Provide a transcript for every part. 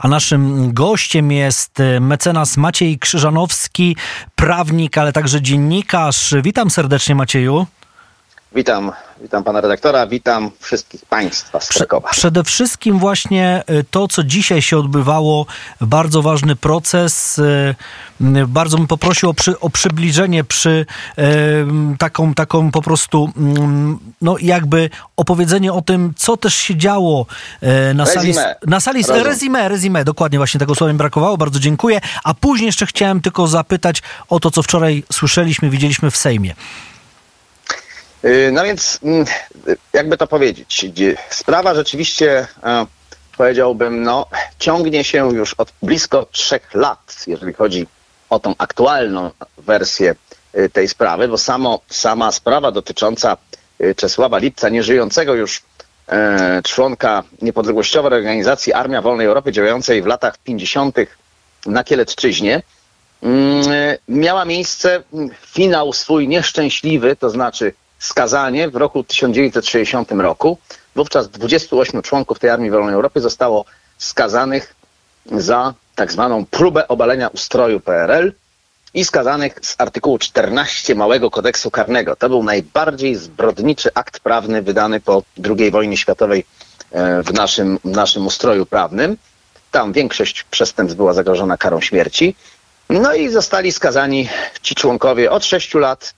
a naszym gościem jest e, mecenas Maciej Krzyżanowski, prawnik, ale także dziennikarz. Witam serdecznie Macieju. Witam, witam pana redaktora, witam wszystkich państwa z Krakowa. Przede wszystkim właśnie y, to, co dzisiaj się odbywało, bardzo ważny proces. Y, y, bardzo bym poprosił o, przy, o przybliżenie przy taką, taką po prostu, mm, no jakby opowiedzenie o tym, co też się działo na sali. Na sali rezime, rezime, dokładnie właśnie tego słowa mi brakowało, bardzo dziękuję. A później jeszcze chciałem tylko zapytać o to, co wczoraj słyszeliśmy, widzieliśmy w Sejmie. Y, no więc, mm, jakby to powiedzieć, sprawa rzeczywiście, e, powiedziałbym, no, ciągnie się już od blisko trzech lat, jeżeli chodzi o tą aktualną wersję y, tej sprawy, bo samo, sama sprawa dotycząca y, Czesława Lipca, nieżyjącego już e, członka niepodległościowej organizacji Armia Wolnej Europy działającej w latach 50. na Kielecczyźnie, mm, miała miejsce mm, finał swój nieszczęśliwy, to znaczy skazanie w roku 1960 roku. Wówczas 28 członków tej Armii Wolnej Europy zostało skazanych za tak zwaną próbę obalenia ustroju PRL i skazanych z artykułu 14 Małego Kodeksu Karnego. To był najbardziej zbrodniczy akt prawny wydany po II wojnie światowej e, w naszym, naszym ustroju prawnym. Tam większość przestępstw była zagrożona karą śmierci. No i zostali skazani ci członkowie od 6 lat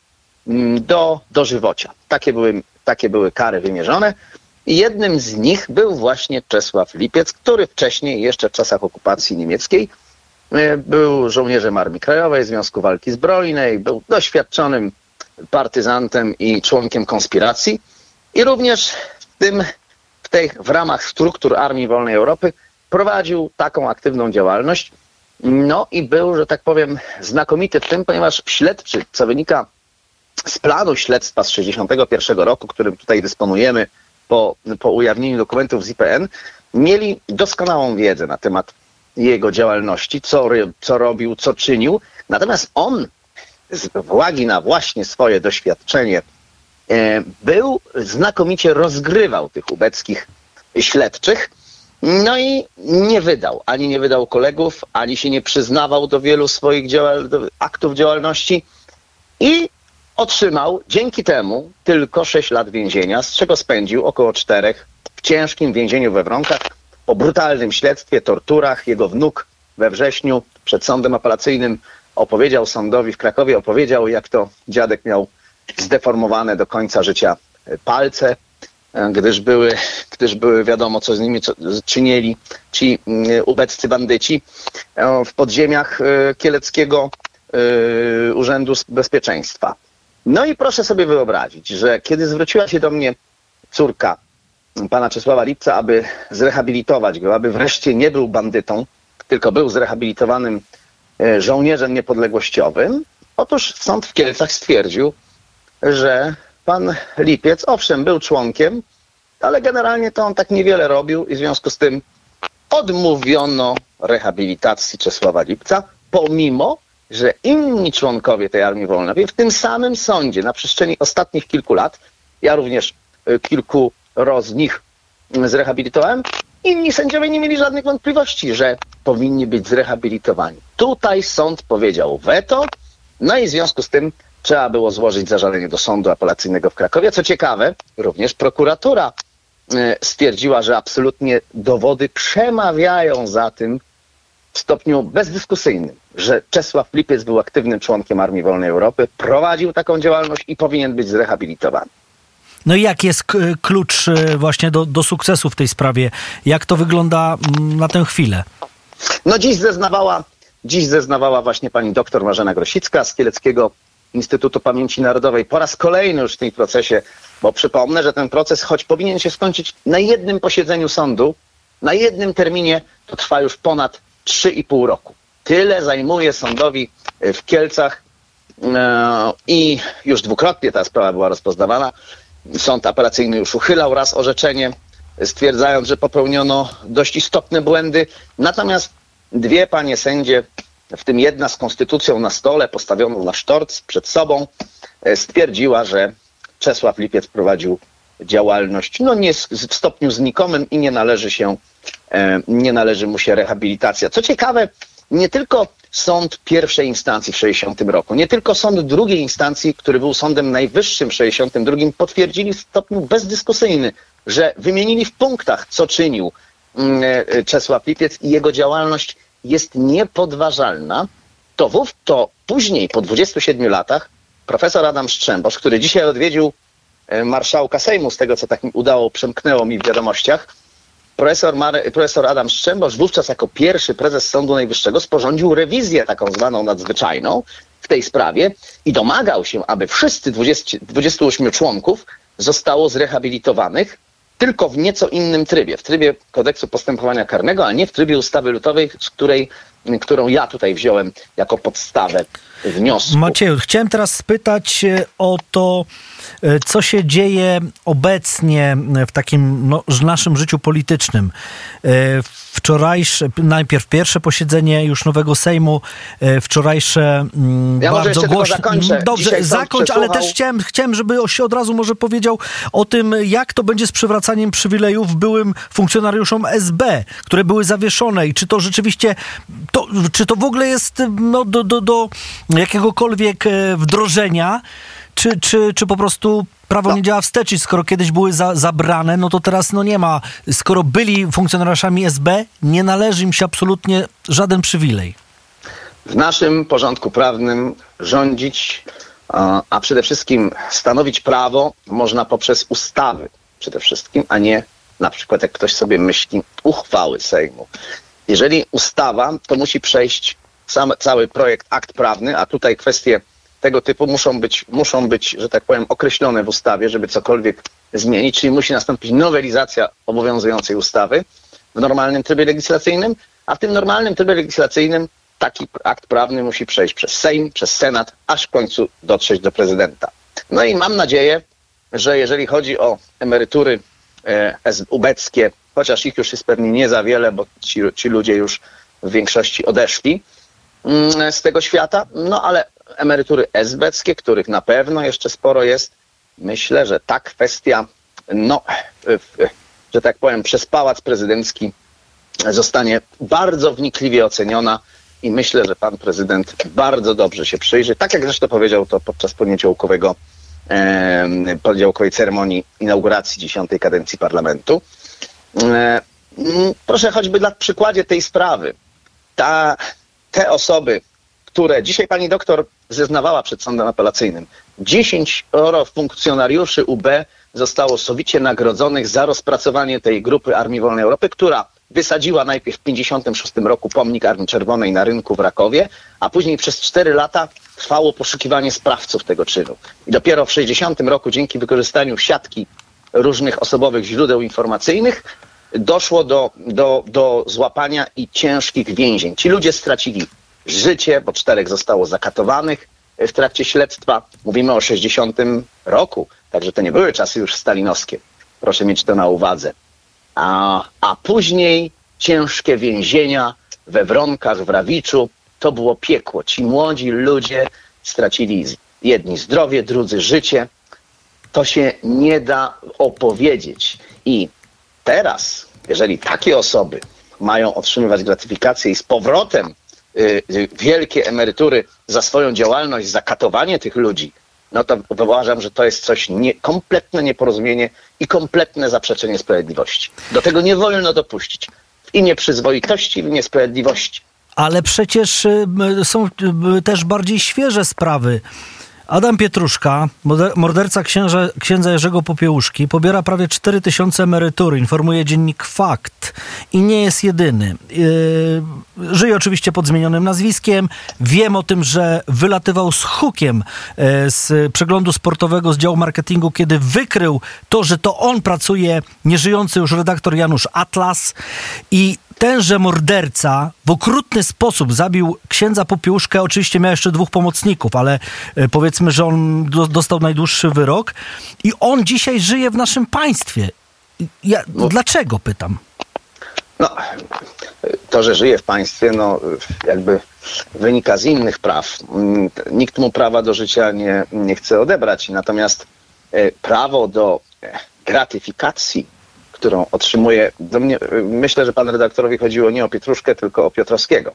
do dożywocia. Takie były, takie były kary wymierzone. I jednym z nich był właśnie Czesław Lipiec, który wcześniej, jeszcze w czasach okupacji niemieckiej, e, był żołnierzem Armii Krajowej, Związku Walki Zbrojnej, był doświadczonym partyzantem i członkiem konspiracji. I również w, tym, w, tej, w ramach struktur Armii Wolnej Europy prowadził taką aktywną działalność. No i był, że tak powiem, znakomity w tym, ponieważ śledczy, co wynika z planu śledztwa z 1961 roku, którym tutaj dysponujemy po, po ujawnieniu dokumentów z IPN, mieli doskonałą wiedzę na temat jego działalności, co, co robił, co czynił. Natomiast on z uwagi na właśnie swoje doświadczenie e, był, znakomicie rozgrywał tych ubeckich śledczych. No i nie wydał, ani nie wydał kolegów, ani się nie przyznawał do wielu swoich działal aktów działalności. I Otrzymał dzięki temu tylko 6 lat więzienia, z czego spędził około 4 w ciężkim więzieniu we Wronkach po brutalnym śledztwie, torturach. Jego wnuk we wrześniu przed sądem apelacyjnym opowiedział sądowi w Krakowie, opowiedział jak to dziadek miał zdeformowane do końca życia palce, gdyż były, gdyż były wiadomo, co z nimi co, czynili ci mm, ubeccy bandyci w podziemiach e, Kieleckiego e, Urzędu Bezpieczeństwa. No i proszę sobie wyobrazić, że kiedy zwróciła się do mnie córka pana Czesława Lipca, aby zrehabilitować go, aby wreszcie nie był bandytą, tylko był zrehabilitowanym e, żołnierzem niepodległościowym, otóż sąd w Kielcach stwierdził, że pan Lipiec, owszem, był członkiem, ale generalnie to on tak niewiele robił i w związku z tym odmówiono rehabilitacji Czesława Lipca, pomimo, że inni członkowie tej Armii Wolnej, w tym samym sądzie na przestrzeni ostatnich kilku lat, ja również y, kilku z nich zrehabilitowałem, inni sędziowie nie mieli żadnych wątpliwości, że powinni być zrehabilitowani. Tutaj sąd powiedział weto, no i w związku z tym trzeba było złożyć zażalenie do sądu apelacyjnego w Krakowie. Co ciekawe, również prokuratura y, stwierdziła, że absolutnie dowody przemawiają za tym, w stopniu bezdyskusyjnym, że Czesław Lipiec był aktywnym członkiem Armii Wolnej Europy, prowadził taką działalność i powinien być zrehabilitowany. No i jak jest klucz e, właśnie do, do sukcesu w tej sprawie? Jak to wygląda mm, na tę chwilę? No dziś zeznawała, dziś zeznawała właśnie pani doktor Marzena Grosicka z Kieleckiego Instytutu Pamięci Narodowej. Po raz kolejny już w tym procesie, bo przypomnę, że ten proces, choć powinien się skończyć na jednym posiedzeniu sądu, na jednym terminie, to trwa już ponad 3,5 roku. Tyle zajmuje sądowi e, w Kielcach e, i już dwukrotnie ta sprawa była rozpoznawana. Sąd apelacyjny już uchylał raz orzeczenie, stwierdzając, że popełniono dość istotne błędy. Natomiast dwie panie sędzie, w tym jedna z konstytucją na stole, postawioną na sztorc przed sobą, e, stwierdziła, że Czesław Lipiec prowadził działalność no nie w stopniu znikomym i nie należy się, nie należy mu się rehabilitacja. Co ciekawe, nie tylko sąd pierwszej instancji w 60 roku, nie tylko sąd drugiej instancji, który był sądem najwyższym w 62, potwierdzili w stopniu bezdyskusyjny, że wymienili w punktach, co czynił mm, e, Czesław Lipiec i jego działalność jest niepodważalna, to, wów, to później, po 27 latach, profesor Adam Strzembosz, który dzisiaj odwiedził e, marszałka Sejmu, z tego co tak mi udało, przemknęło mi w wiadomościach, profesor, Mary, profesor Adam Strzembosz wówczas jako pierwszy prezes Sądu Najwyższego sporządził rewizję taką zwaną nadzwyczajną w tej sprawie i domagał się, aby wszyscy 20, 28 członków zostało zrehabilitowanych tylko w nieco innym trybie, w trybie kodeksu postępowania karnego, a nie w trybie ustawy lutowej, z której, którą ja tutaj wziąłem jako podstawę wniosku. Macieju, chciałem teraz spytać e, o to, e, co się dzieje obecnie w takim no, naszym życiu politycznym. E, wczorajsze, najpierw pierwsze posiedzenie już nowego Sejmu, wczorajsze mm, ja bardzo głośne. Dobrze, Dzisiaj zakończ, ale też chciałem, chciałem, żeby się od razu może powiedział o tym, jak to będzie z przywracaniem przywilejów byłym funkcjonariuszom SB, które były zawieszone i czy to rzeczywiście, to, czy to w ogóle jest no, do, do, do jakiegokolwiek e, wdrożenia, czy, czy, czy po prostu prawo no. nie działa wstecz skoro kiedyś były za, zabrane, no to teraz no nie ma. Skoro byli funkcjonariuszami SB, nie należy im się absolutnie żaden przywilej. W naszym porządku prawnym rządzić, a przede wszystkim stanowić prawo można poprzez ustawy przede wszystkim, a nie na przykład jak ktoś sobie myśli uchwały Sejmu. Jeżeli ustawa, to musi przejść sam, cały projekt, akt prawny, a tutaj kwestie tego typu muszą być, muszą być, że tak powiem, określone w ustawie, żeby cokolwiek zmienić, czyli musi nastąpić nowelizacja obowiązującej ustawy w normalnym trybie legislacyjnym, a w tym normalnym trybie legislacyjnym taki akt prawny musi przejść przez Sejm, przez Senat, aż w końcu dotrzeć do prezydenta. No i mam nadzieję, że jeżeli chodzi o emerytury e, ubeckie, chociaż ich już jest pewnie nie za wiele, bo ci, ci ludzie już w większości odeszli, z tego świata, no ale emerytury esbeckie, których na pewno jeszcze sporo jest, myślę, że ta kwestia, no, że tak powiem, przez pałac prezydencki zostanie bardzo wnikliwie oceniona i myślę, że pan prezydent bardzo dobrze się przyjrzy, tak jak zresztą powiedział to podczas poniedziałkowego, e, poniedziałkowej ceremonii inauguracji dziesiątej kadencji parlamentu. E, proszę choćby dla przykładzie tej sprawy. Ta te osoby, które dzisiaj pani doktor zeznawała przed sądem apelacyjnym, 10 funkcjonariuszy UB zostało sowicie nagrodzonych za rozpracowanie tej grupy Armii Wolnej Europy, która wysadziła najpierw w 1956 roku pomnik Armii Czerwonej na rynku w Rakowie, a później przez 4 lata trwało poszukiwanie sprawców tego czynu. I dopiero w 1960 roku dzięki wykorzystaniu siatki różnych osobowych źródeł informacyjnych doszło do, do, do złapania i ciężkich więzień. Ci ludzie stracili życie, bo czterech zostało zakatowanych w trakcie śledztwa. Mówimy o 60 roku, także to nie były czasy już stalinowskie. Proszę mieć to na uwadze. A, a później ciężkie więzienia we Wronkach, w Rawiczu. To było piekło. Ci młodzi ludzie stracili jedni zdrowie, drudzy życie. To się nie da opowiedzieć. I Teraz, jeżeli takie osoby mają otrzymywać gratyfikację i z powrotem y, y, wielkie emerytury za swoją działalność, za katowanie tych ludzi, no to uważam, że to jest coś nie, kompletne nieporozumienie i kompletne zaprzeczenie sprawiedliwości. Do tego nie wolno dopuścić. W imię przyzwoitości, w imię sprawiedliwości. Ale przecież y, są też bardziej świeże sprawy. Adam Pietruszka, morderca księża, księdza Jerzego Popiełuszki, pobiera prawie 4000 emerytury, informuje dziennik Fakt i nie jest jedyny. Yy, żyje oczywiście pod zmienionym nazwiskiem. Wiem o tym, że wylatywał z hukiem yy, z przeglądu sportowego z działu marketingu, kiedy wykrył to, że to on pracuje, nieżyjący już redaktor Janusz Atlas i tenże morderca w okrutny sposób zabił księdza Popiełuszkę. Oczywiście miał jeszcze dwóch pomocników, ale e, powiedzmy, że on dostał najdłuższy wyrok. I on dzisiaj żyje w naszym państwie. Ja, no. Dlaczego, pytam? No, to, że żyje w państwie, no, jakby wynika z innych praw. Nikt mu prawa do życia nie, nie chce odebrać. Natomiast e, prawo do e, gratyfikacji, którą otrzymuje, mnie, myślę, że pan redaktorowi chodziło nie o Pietruszkę, tylko o Piotrowskiego.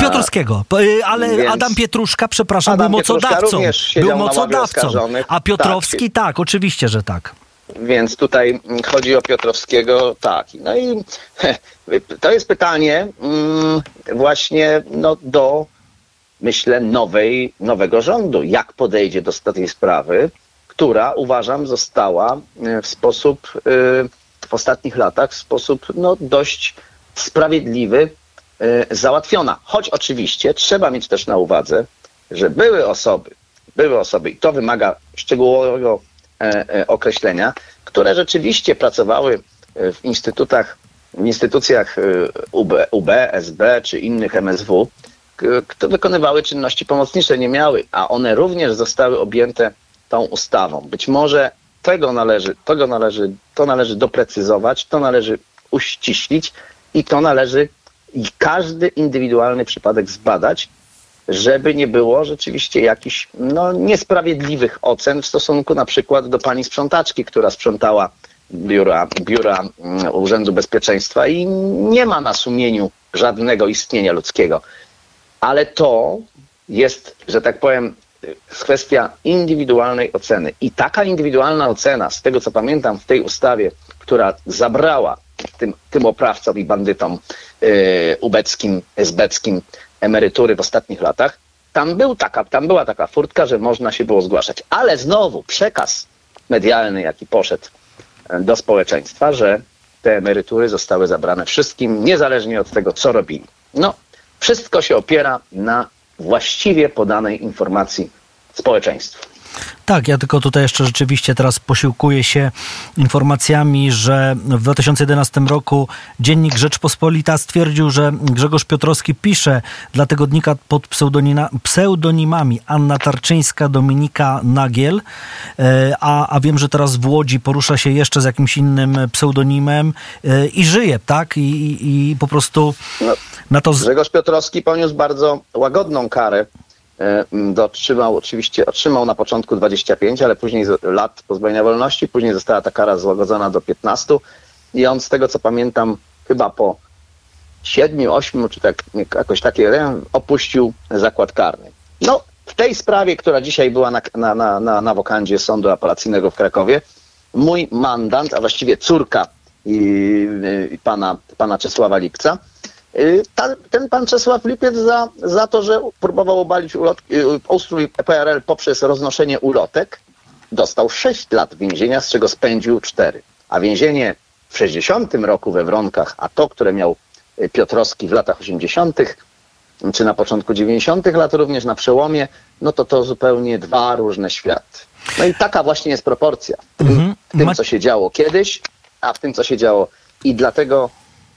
Piotrowskiego, ale Więc Adam Pietruszka, przepraszam, Adam był mocodawcą. Był mocodawcą. A Piotrowski, tak. tak, oczywiście, że tak. Więc tutaj chodzi o Piotrowskiego, tak. No i to jest pytanie mm, właśnie no, do, myślę, nowej, nowego rządu. Jak podejdzie do tej sprawy, która uważam została e, w sposób e, w ostatnich latach w sposób no, dość sprawiedliwy e, załatwiona. Choć oczywiście trzeba mieć też na uwadze, że były osoby, były osoby, i to wymaga szczegółowego określenia, które rzeczywiście pracowały w instytutach, w instytucjach UB, UB, SB czy innych MSW, które wykonywały czynności pomocnicze, nie miały, a one również zostały objęte tą ustawą. Być może tego należy, tego należy, to należy doprecyzować, to należy uściślić i to należy i każdy indywidualny przypadek zbadać, żeby nie było rzeczywiście jakichś no, niesprawiedliwych ocen w stosunku na przykład do pani sprzątaczki, która sprzątała biura, biura mm, Urzędu Bezpieczeństwa i nie ma na sumieniu żadnego istnienia ludzkiego. Ale to jest, że tak powiem, kwestia indywidualnej oceny. I taka indywidualna ocena, z tego co pamiętam w tej ustawie, która zabrała tym, tym oprawcom i bandytom yy, ubeckim, esbeckim emerytury w ostatnich latach, tam, był taka, tam była taka furtka, że można się było zgłaszać. Ale znowu przekaz medialny, jaki poszedł e, do społeczeństwa, że te emerytury zostały zabrane wszystkim, niezależnie od tego, co robili. No, wszystko się opiera na właściwie podanej informacji społeczeństwu. Tak, ja tylko tutaj jeszcze rzeczywiście teraz posiłkuję się informacjami, że w 2011 roku dziennik Rzeczpospolita stwierdził, że Grzegorz Piotrowski pisze dla tygodnika pod pseudonimami Anna Tarczyńska, Dominika Nagiel, e, a, a wiem, że teraz w Łodzi porusza się jeszcze z jakimś innym pseudonimem e, i żyje, tak? I, i, i po prostu no, na to... Grzegorz Piotrowski poniósł bardzo łagodną karę E, otrzymał oczywiście otrzymał na początku 25, ale później lat pozbawienia wolności, później została ta kara złagodzona do 15 i on z tego co pamiętam chyba po 7, 8 czy tak jakoś takie opuścił zakład karny. No w tej sprawie, która dzisiaj była na, na, na, na, na wokandzie Sądu Apelacyjnego w Krakowie, mój mandant, a właściwie córka i, i pana, pana Czesława Lipca, Y, ta, ten pan Czesław Lipiec za, za to, że próbował obalić ulot, y, ustrój PRL poprzez roznoszenie ulotek, dostał 6 lat więzienia, z czego spędził 4. A więzienie w 60 roku we Wronkach, a to, które miał y, Piotrowski w latach 80., czy na początku 90. lat, również na przełomie, no to to zupełnie dwa różne światy. No i taka właśnie jest proporcja w tym, mhm. w tym co się działo kiedyś, a w tym, co się działo. I dlatego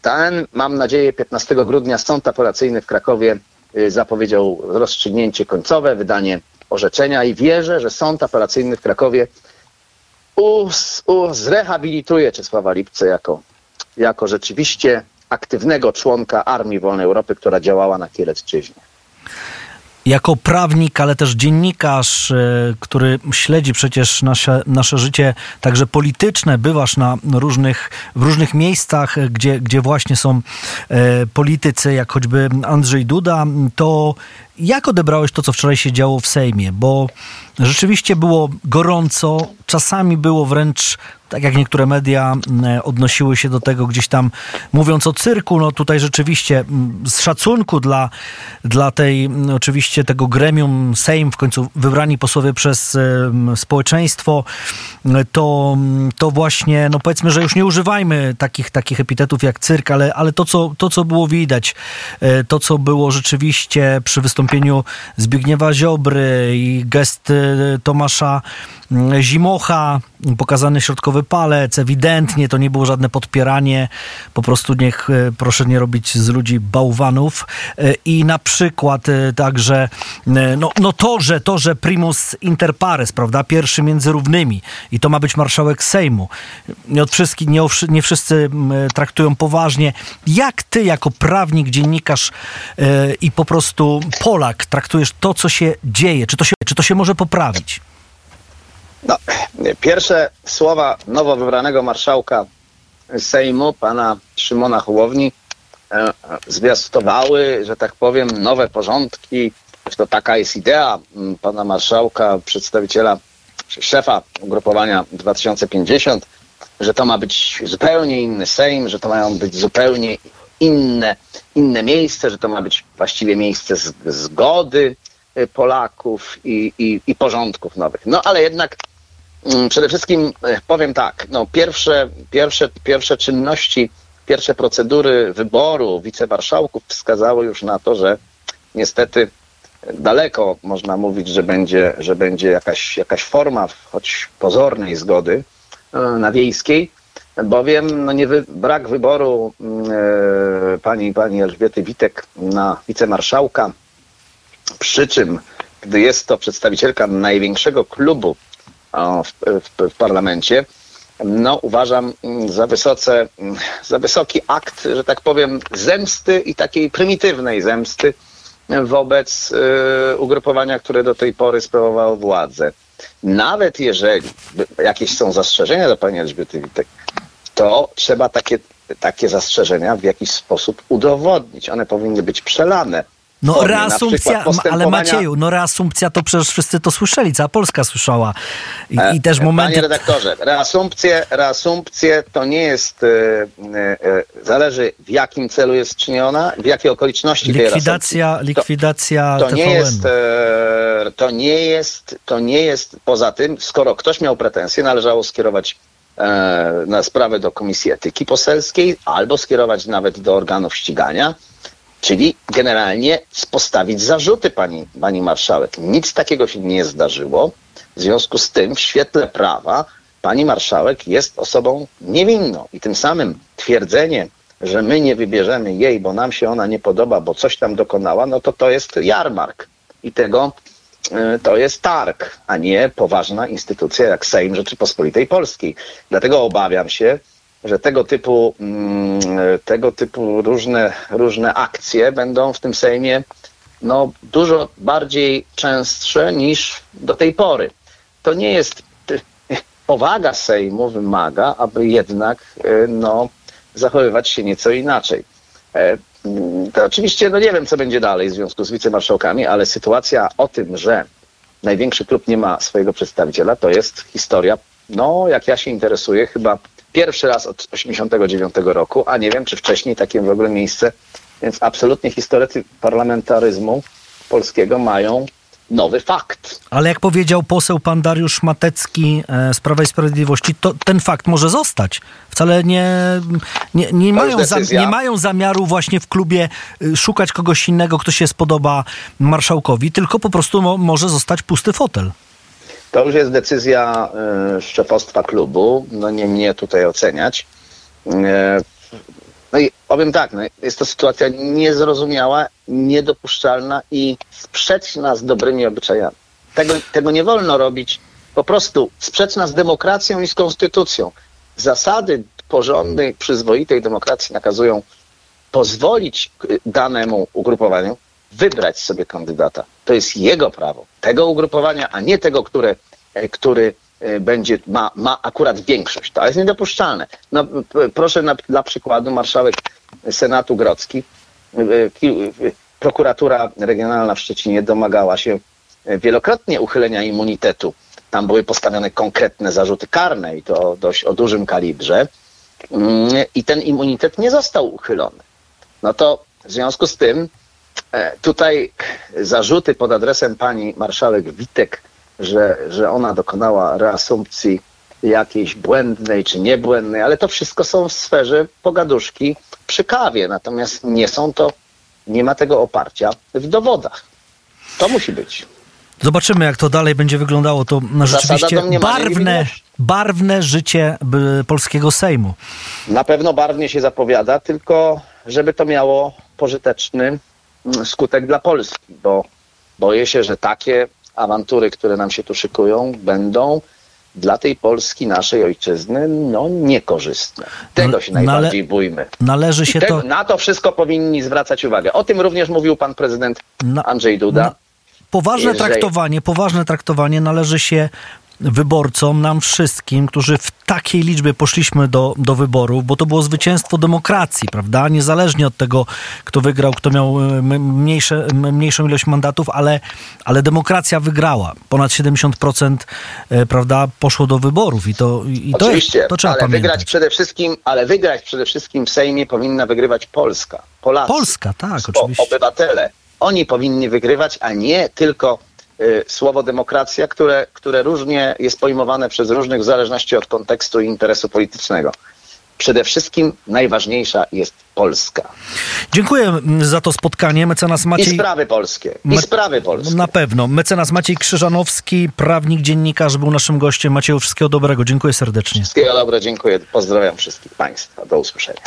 ten, mam nadzieję, 15 grudnia Sąd Apelacyjny w Krakowie y, zapowiedział rozstrzygnięcie końcowe, wydanie orzeczenia i wierzę, że Sąd Apelacyjny w Krakowie us, us, zrehabilituje Czesława Lipce jako, jako rzeczywiście aktywnego członka Armii Wolnej Europy, która działała na Kielecczyźnie jako prawnik, ale też dziennikarz, e, który śledzi przecież nasze, nasze życie także polityczne, bywasz na różnych, w różnych miejscach, gdzie, gdzie właśnie są e, politycy, jak choćby Andrzej Duda, to jak odebrałeś to, co wczoraj się działo w Sejmie? Bo rzeczywiście było gorąco, czasami było wręcz tak jak niektóre media mm, odnosiły się do tego gdzieś tam, mówiąc o cyrku, no tutaj rzeczywiście mm, z szacunku dla, dla tej, mm, oczywiście tego gremium Sejm, w końcu wybrani posłowie przez społeczeństwo, to, to właśnie, no powiedzmy, że już nie używajmy takich, takich epitetów jak cyrk, ale, ale to, co, to, co było widać, e, to, co było rzeczywiście przy wystąpieniu Zbigniewa Ziobry i gest e, Tomasza Zimocha, pokazany środkowy palec, ewidentnie to nie było żadne podpieranie, po prostu niech e, proszę nie robić z ludzi bałwanów e, i na przykład e, także no, no to, że to, że primus inter pares, prawda, pierwszy między równymi i to ma być marszałek Sejmu. Nie, od wszystkich, nie, nie wszyscy traktują poważnie. Jak ty jako prawnik, dziennikarz i po prostu Polak traktujesz to, co się dzieje? Czy to się, czy to się może poprawić? No, pierwsze słowa nowo wybranego marszałka Sejmu, pana Szymona Hołowni, e, zwiastowały, że tak powiem, nowe porządki. To taka jest idea m, pana marszałka, przedstawiciela, szefa ugrupowania 2050, że to ma być zupełnie inny Sejm, że to mają być zupełnie inne, inne miejsce, że to ma być właściwie miejsce z, zgody Polaków i, i, i porządków nowych. No ale jednak mm, przede wszystkim y, powiem tak, no pierwsze, pierwsze, pierwsze czynności, pierwsze procedury wyboru wicemarszałków wskazały już na to, że niestety daleko można mówić, że będzie, że będzie jakaś, jakaś forma, choć pozornej zgody y, na wiejskiej, bowiem no nie wy, brak wyboru e, pani, pani Elżbiety Witek na wicemarszałka, przy czym, gdy jest to przedstawicielka największego klubu w, w, w parlamencie, no uważam za wysoce, za wysoki akt, że tak powiem, zemsty i takiej prymitywnej zemsty wobec y, ugrupowania, które do tej pory sprawowało władzę. Nawet jeżeli jakieś są zastrzeżenia do pani Elżbiety Witek, to trzeba takie, takie zastrzeżenia w jakiś sposób udowodnić. One powinny być przelane. No formie reasumpcja, ale Macieju, no reasumpcja to przecież wszyscy to słyszeli, cała Polska słyszała. I, i też E, momenty... Panie redaktorze, reasumpcje, reasumpcje to nie jest, e, e, e, zależy w jakim celu jest czyniona, w jakie okoliczności Likwidacja, reasumpcji. To- likwidacja to nie jest, e, to nie jest, to nie jest, poza tym, skoro ktoś miał pretensje, należało skierować e, na sprawę do Komisji Etyki Poselskiej albo skierować nawet do organów ścigania, czyli generalnie postawić zarzuty pani, pani marszałek. Nic takiego się nie zdarzyło. W związku z tym, w świetle prawa, pani marszałek jest osobą niewinną i tym samym twierdzenie, że my nie wybierzemy jej, bo nam się ona nie podoba, bo coś tam dokonała, no to to jest jarmark. I tego y, to jest targ, a nie poważna instytucja jak Sejm Rzeczypospolitej Polskiej. Dlatego obawiam się, że tego typu, mm, tego typu różne, różne akcje będą w tym Sejmie no, dużo bardziej częstsze niż do tej pory. To nie jest powaga Sejmu wymaga, aby jednak y, no, zachowywać się nieco inaczej. E, mm, To oczywiście, no nie wiem, co będzie dalej w związku z wicemarszałkami, ale sytuacja o tym, że największy klub nie ma swojego przedstawiciela, to jest historia, no jak ja się interesuję, chyba pierwszy raz od 89 roku, a nie wiem, czy wcześniej takie w ogóle miejsce, więc absolutnie historycy parlamentaryzmu polskiego mają nowy fakt. Ale jak powiedział poseł pan Dariusz Matecki e, z Prawa i Sprawiedliwości, to ten fakt może zostać. Wcale nie, nie, nie, mają, decyzja. nie mają zamiaru właśnie w klubie y, szukać kogoś innego, kto się spodoba marszałkowi, tylko po prostu mo, może zostać pusty fotel. To już jest decyzja y, szefostwa klubu, no nie mnie tutaj oceniać. Y, no i powiem tak, no, jest to sytuacja niezrozumiała, niedopuszczalna i sprzeczna z dobrymi obyczajami. Tego, tego nie wolno robić, po prostu sprzeczna z demokracją i z konstytucją. Zasady porządnej, przyzwoitej demokracji nakazują pozwolić y, danemu ugrupowaniu wybrać sobie kandydata. To jest jego prawo, tego ugrupowania, a nie tego, które, e, który e, będzie, ma, ma akurat większość. To jest niedopuszczalne. No, proszę na, dla przykładu marszałek Senatu Grodzki, e, prokuratura regionalna w Szczecinie domagała się wielokrotnie uchylenia immunitetu. Tam były postawione konkretne zarzuty karne i to dość o dużym kalibrze. Mm, I ten immunitet nie został uchylony. No to w związku z tym tutaj zarzuty pod adresem pani marszałek Witek, że, że ona dokonała reasumpcji jakiejś błędnej czy niebłędnej, ale to wszystko są w sferze pogaduszki przy kawie. Natomiast nie są to, nie ma tego oparcia w dowodach. To musi być. Zobaczymy, jak to dalej będzie wyglądało. To rzeczywiście barwne, barwne życie polskiego Sejmu. Na pewno barwnie się zapowiada, tylko żeby to miało pożyteczny skutek dla Polski, bo boję się, że takie awantury, które nam się tu szykują, będą dla tej Polski, naszej ojczyzny, no niekorzystne. Tego No, się no najbardziej bójmy. Należy się to... Na to wszystko powinni zwracać uwagę. O tym również mówił pan prezydent Andrzej Duda. na- Poważne Jeżeli- traktowanie, poważne traktowanie należy się wyborcom, nam wszystkim, którzy w takiej liczbie poszliśmy do, do wyborów, bo to było zwycięstwo demokracji, prawda? Niezależnie od tego, kto wygrał, kto miał e, mniejsze, mniejszą ilość mandatów, ale, ale demokracja wygrała. Ponad 70% e, prawda, poszło do wyborów i to, i to, Oczywiście, to trzeba ale pamiętać. wygrać przede wszystkim, ale wygrać przede wszystkim w Sejmie powinna wygrywać Polska, Polacy. Polska, tak, oczywiście. Obywatele. Oni powinni wygrywać, a nie tylko słowo demokracja, które, które różnie jest pojmowane przez różnych w zależności od kontekstu i interesu politycznego. Przede wszystkim najważniejsza jest Polska. Dziękuję za to spotkanie. Mecenas I Maciej... sprawy polskie. I Ma- sprawy polskie. Na pewno. Mecenas Maciej Krzyżanowski, prawnik, dziennikarz, był naszym gościem. Macieju, wszystkiego dobrego. Dziękuję serdecznie. Wszystkiego dobrego, dziękuję. Pozdrawiam wszystkich Państwa. Do usłyszenia.